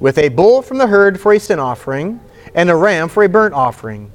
with a bull from the herd for a sin offering, and a ram for a burnt offering.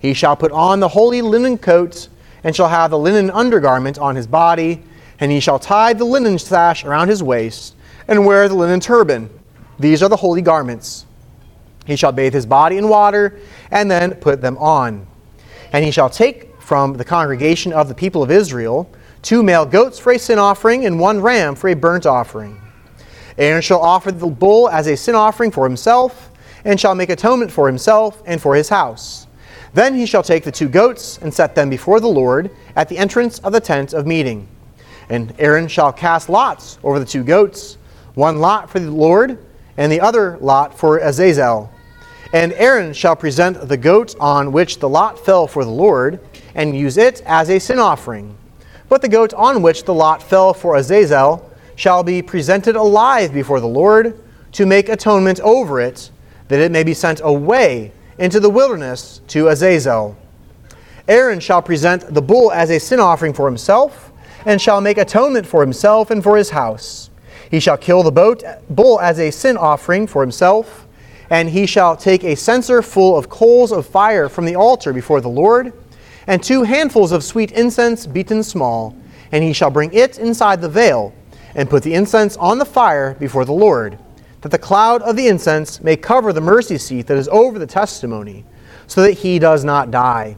He shall put on the holy linen coats, and shall have the linen undergarment on his body, and he shall tie the linen sash around his waist, and wear the linen turban. These are the holy garments. He shall bathe his body in water, and then put them on. And he shall take from the congregation of the people of Israel two male goats for a sin offering, and one ram for a burnt offering. Aaron shall offer the bull as a sin offering for himself, and shall make atonement for himself and for his house. Then he shall take the two goats and set them before the Lord at the entrance of the tent of meeting. And Aaron shall cast lots over the two goats, one lot for the Lord, and the other lot for Azazel. And Aaron shall present the goat on which the lot fell for the Lord, and use it as a sin offering. But the goat on which the lot fell for Azazel shall be presented alive before the Lord to make atonement over it, that it may be sent away into the wilderness to Azazel. Aaron shall present the bull as a sin offering for himself, and shall make atonement for himself and for his house. He shall kill the boat, bull as a sin offering for himself, and he shall take a censer full of coals of fire from the altar before the Lord, and two handfuls of sweet incense beaten small, and he shall bring it inside the veil and put the incense on the fire before the Lord, that the cloud of the incense may cover the mercy seat that is over the testimony, so that he does not die.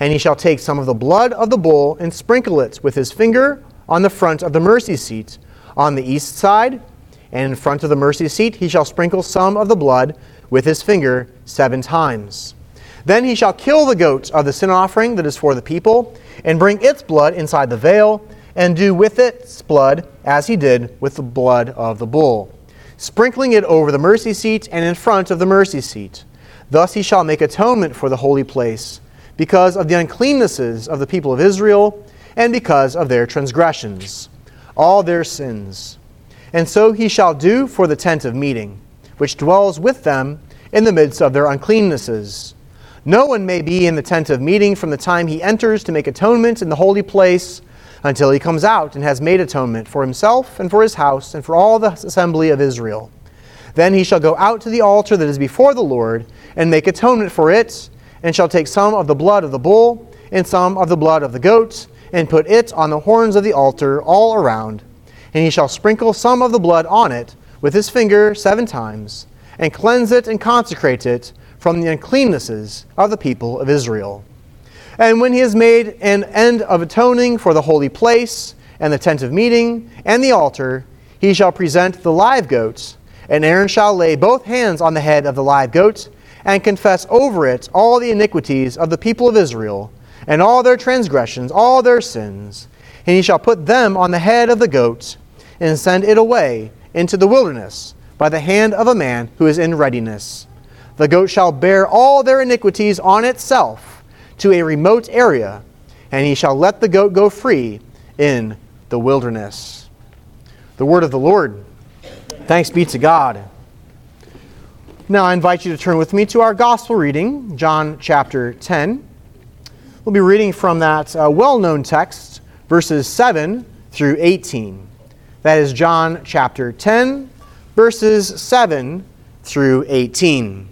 And he shall take some of the blood of the bull and sprinkle it with his finger on the front of the mercy seat, on the east side, and in front of the mercy seat he shall sprinkle some of the blood with his finger seven times. Then he shall kill the goat of the sin offering that is for the people, and bring its blood inside the veil and do with its blood as he did with the blood of the bull, sprinkling it over the mercy seat and in front of the mercy seat. Thus he shall make atonement for the holy place, because of the uncleannesses of the people of Israel, and because of their transgressions, all their sins. And so he shall do for the tent of meeting, which dwells with them in the midst of their uncleannesses. No one may be in the tent of meeting from the time he enters to make atonement in the holy place until he comes out and has made atonement for himself and for his house and for all the assembly of Israel. Then he shall go out to the altar that is before the Lord and make atonement for it, and shall take some of the blood of the bull and some of the blood of the goat, and put it on the horns of the altar all around. And he shall sprinkle some of the blood on it with his finger seven times, and cleanse it and consecrate it from the uncleannesses of the people of Israel. And when he has made an end of atoning for the holy place, and the tent of meeting, and the altar, he shall present the live goats, and Aaron shall lay both hands on the head of the live goat, and confess over it all the iniquities of the people of Israel, and all their transgressions, all their sins. And he shall put them on the head of the goat, and send it away into the wilderness by the hand of a man who is in readiness. The goat shall bear all their iniquities on itself to a remote area, and he shall let the goat go free in the wilderness. The word of the Lord. Thanks be to God. Now I invite you to turn with me to our gospel reading, John chapter 10. We'll be reading from that uh, well known text, verses 7 through 18. That is John chapter 10, verses 7 through 18.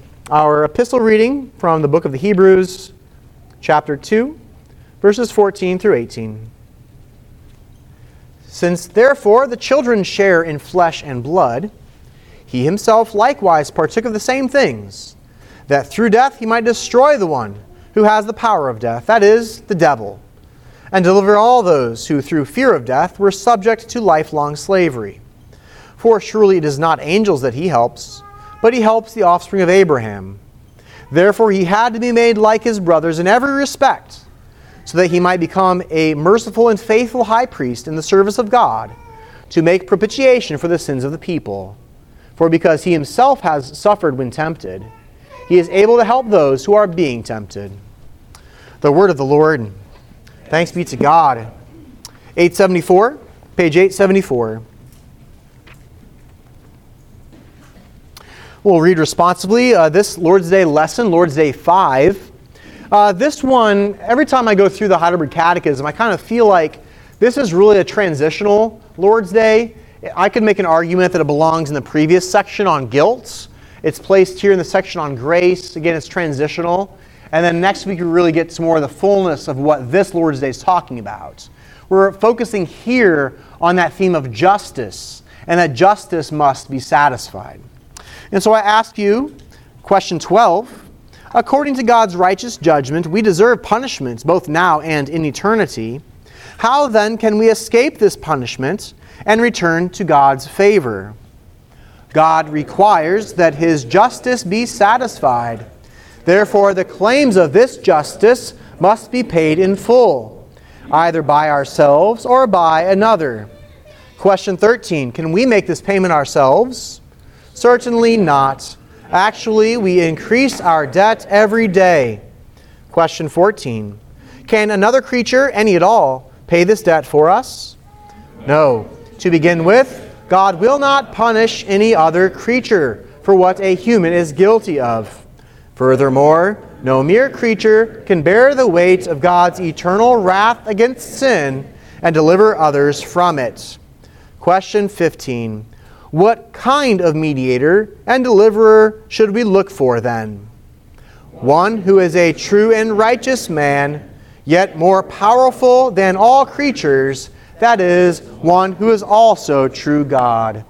our epistle reading from the book of the Hebrews, chapter 2, verses 14 through 18. Since therefore the children share in flesh and blood, he himself likewise partook of the same things, that through death he might destroy the one who has the power of death, that is, the devil, and deliver all those who through fear of death were subject to lifelong slavery. For surely it is not angels that he helps, but he helps the offspring of Abraham. Therefore he had to be made like his brothers in every respect so that he might become a merciful and faithful high priest in the service of God, to make propitiation for the sins of the people. For because he himself has suffered when tempted, he is able to help those who are being tempted. The word of the Lord. Thanks be to God. 874, page 874. We'll read responsibly uh, this Lord's Day lesson, Lord's Day 5. Uh, this one, every time I go through the Heidelberg Catechism, I kind of feel like this is really a transitional Lord's Day. I could make an argument that it belongs in the previous section on guilt. It's placed here in the section on grace. Again, it's transitional. And then next week, we really get to more of the fullness of what this Lord's Day is talking about. We're focusing here on that theme of justice, and that justice must be satisfied. And so I ask you, question 12 According to God's righteous judgment, we deserve punishments both now and in eternity. How then can we escape this punishment and return to God's favor? God requires that his justice be satisfied. Therefore, the claims of this justice must be paid in full, either by ourselves or by another. Question 13 Can we make this payment ourselves? Certainly not. Actually, we increase our debt every day. Question 14 Can another creature, any at all, pay this debt for us? No. To begin with, God will not punish any other creature for what a human is guilty of. Furthermore, no mere creature can bear the weight of God's eternal wrath against sin and deliver others from it. Question 15 what kind of mediator and deliverer should we look for then? One who is a true and righteous man, yet more powerful than all creatures, that is, one who is also true God.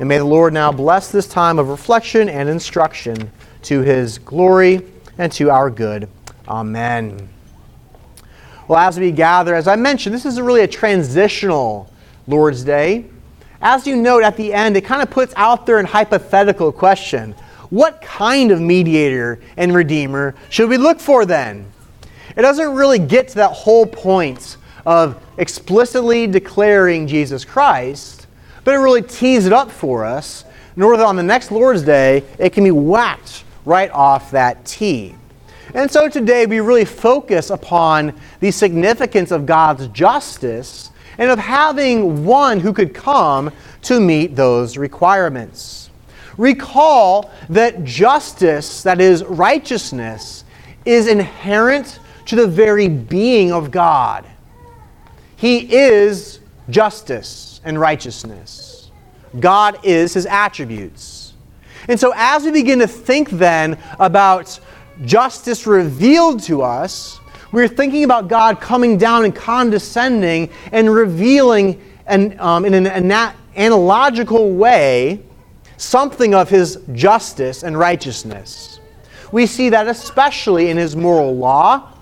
And may the Lord now bless this time of reflection and instruction to his glory and to our good. Amen. Well, as we gather, as I mentioned, this is really a transitional Lord's Day. As you note at the end, it kind of puts out there an hypothetical question. What kind of mediator and redeemer should we look for then? It doesn't really get to that whole point of explicitly declaring Jesus Christ, but it really tees it up for us in order that on the next Lord's Day, it can be whacked right off that tee. And so today we really focus upon the significance of God's justice and of having one who could come to meet those requirements. Recall that justice, that is, righteousness, is inherent to the very being of God. He is justice and righteousness. God is his attributes. And so, as we begin to think then about justice revealed to us, we're thinking about God coming down and condescending and revealing an, um, in an ana- analogical way something of his justice and righteousness. We see that especially in his moral law,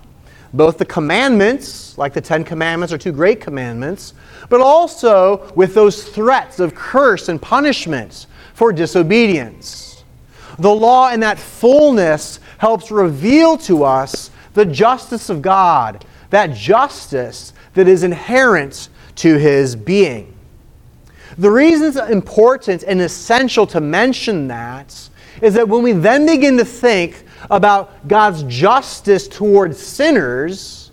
both the commandments, like the Ten Commandments or two great commandments, but also with those threats of curse and punishment for disobedience. The law in that fullness helps reveal to us the justice of God, that justice that is inherent to his being. The reason it's important and essential to mention that is that when we then begin to think about God's justice towards sinners,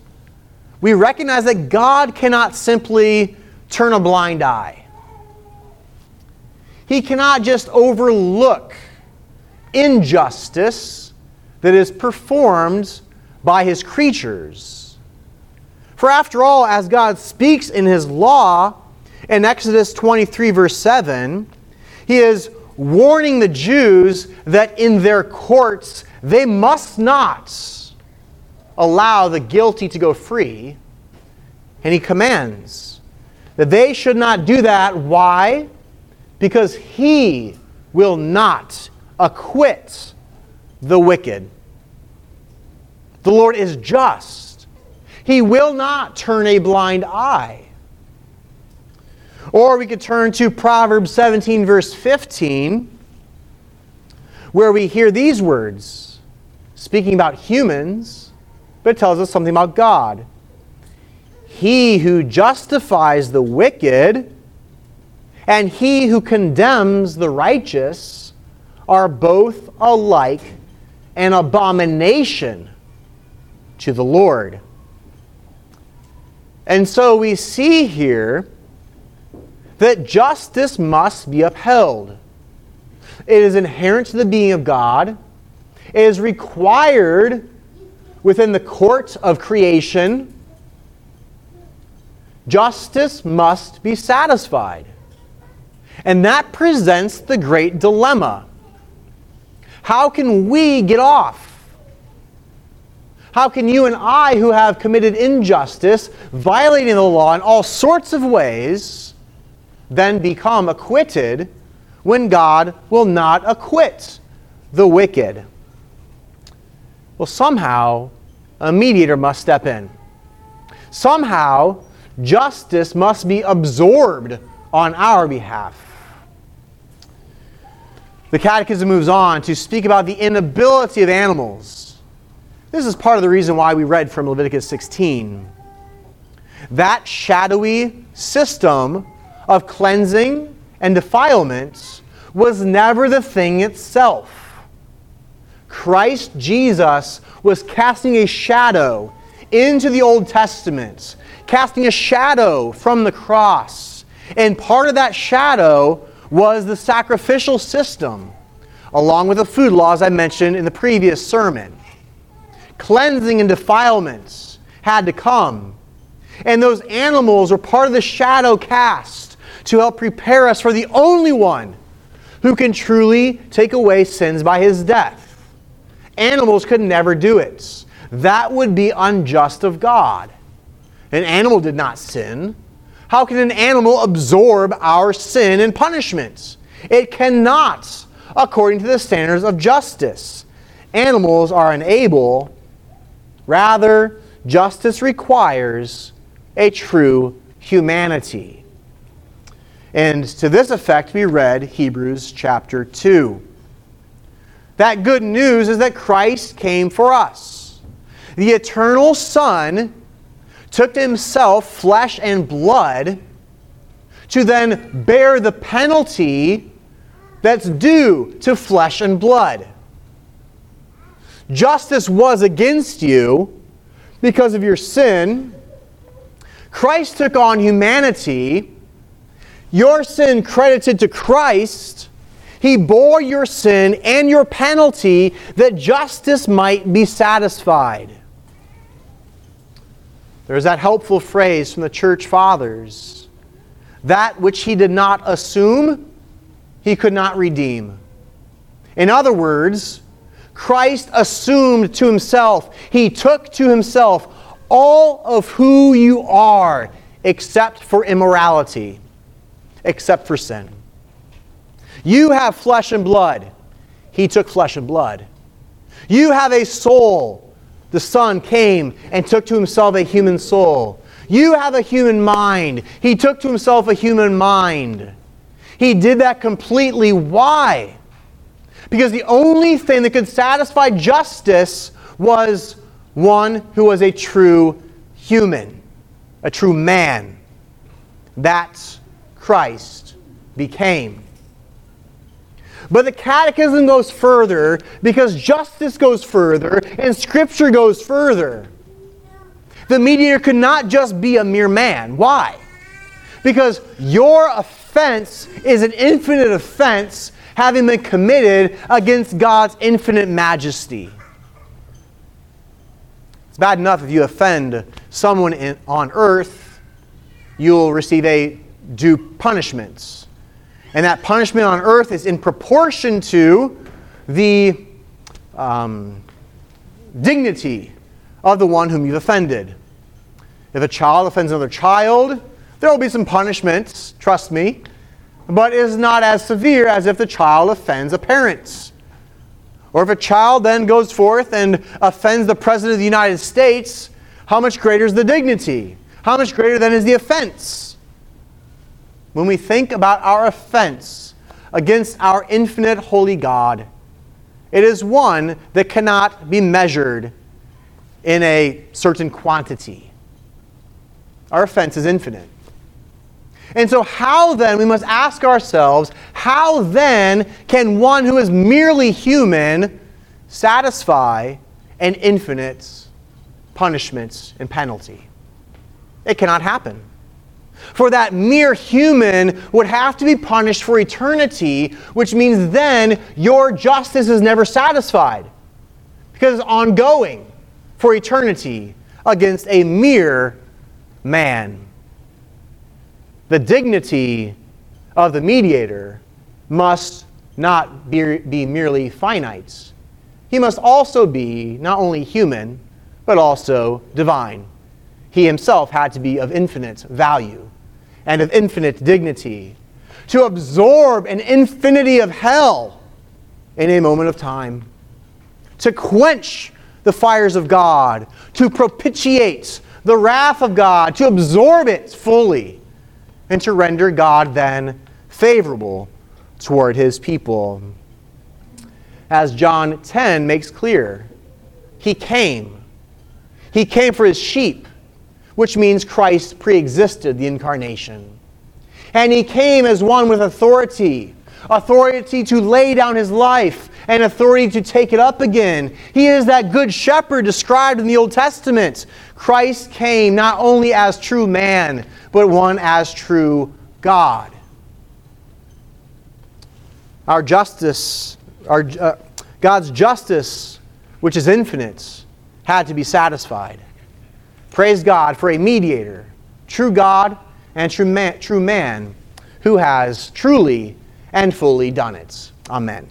we recognize that God cannot simply turn a blind eye. He cannot just overlook injustice that is performed by his creatures. For after all, as God speaks in his law in Exodus 23, verse 7, he is warning the Jews that in their courts they must not allow the guilty to go free. And he commands that they should not do that. Why? Because he will not acquit the wicked. The Lord is just. He will not turn a blind eye. Or we could turn to Proverbs 17, verse 15, where we hear these words, speaking about humans, but it tells us something about God. He who justifies the wicked and he who condemns the righteous are both alike an abomination to the Lord. And so we see here that justice must be upheld. It is inherent to the being of God. It is required within the court of creation. Justice must be satisfied. And that presents the great dilemma. How can we get off? How can you and I, who have committed injustice, violating the law in all sorts of ways, then become acquitted when God will not acquit the wicked? Well, somehow a mediator must step in. Somehow justice must be absorbed on our behalf. The Catechism moves on to speak about the inability of animals. This is part of the reason why we read from Leviticus 16. That shadowy system of cleansing and defilement was never the thing itself. Christ Jesus was casting a shadow into the Old Testament, casting a shadow from the cross. And part of that shadow was the sacrificial system, along with the food laws I mentioned in the previous sermon. Cleansing and defilements had to come. And those animals were part of the shadow cast to help prepare us for the only one who can truly take away sins by his death. Animals could never do it. That would be unjust of God. An animal did not sin. How can an animal absorb our sin and punishment? It cannot, according to the standards of justice. Animals are unable. Rather, justice requires a true humanity. And to this effect, we read Hebrews chapter 2. That good news is that Christ came for us. The eternal Son took to himself flesh and blood to then bear the penalty that's due to flesh and blood. Justice was against you because of your sin. Christ took on humanity. Your sin credited to Christ. He bore your sin and your penalty that justice might be satisfied. There's that helpful phrase from the church fathers that which he did not assume, he could not redeem. In other words, Christ assumed to himself, he took to himself all of who you are except for immorality, except for sin. You have flesh and blood. He took flesh and blood. You have a soul the Son came and took to himself a human soul. You have a human mind. He took to himself a human mind. He did that completely. Why? Because the only thing that could satisfy justice was one who was a true human, a true man. That's Christ became. But the catechism goes further because justice goes further and scripture goes further. The mediator could not just be a mere man. Why? Because your offense is an infinite offense having been committed against God's infinite majesty. It's bad enough if you offend someone in, on earth, you'll receive a due punishments. And that punishment on earth is in proportion to the um, dignity of the one whom you've offended. If a child offends another child, there will be some punishments, trust me, but is not as severe as if the child offends a parent. Or if a child then goes forth and offends the President of the United States, how much greater is the dignity? How much greater then is the offense? when we think about our offense against our infinite holy God, it is one that cannot be measured in a certain quantity. Our offense is infinite. And so, how then, we must ask ourselves, how then can one who is merely human satisfy an infinite punishment and penalty? It cannot happen. For that mere human would have to be punished for eternity, which means then your justice is never satisfied because it's ongoing for eternity against a mere man. The dignity of the mediator must not be, be merely finite. He must also be not only human, but also divine. He himself had to be of infinite value and of infinite dignity, to absorb an infinity of hell in a moment of time, to quench the fires of God, to propitiate the wrath of God, to absorb it fully, and to render God then favorable toward his people. As John 10 makes clear, he came. He came for his sheep which means Christ preexisted the incarnation. And he came as one with authority authority to lay down his life and authority to take it up again. He is that good shepherd described in the Old Testament. Christ came not only as true man, but one as true God. Our justice, our, uh, God's justice, which is infinite, had to be satisfied. Praise God for a mediator, true God and true man, true man who has truly and fully done it. Amen.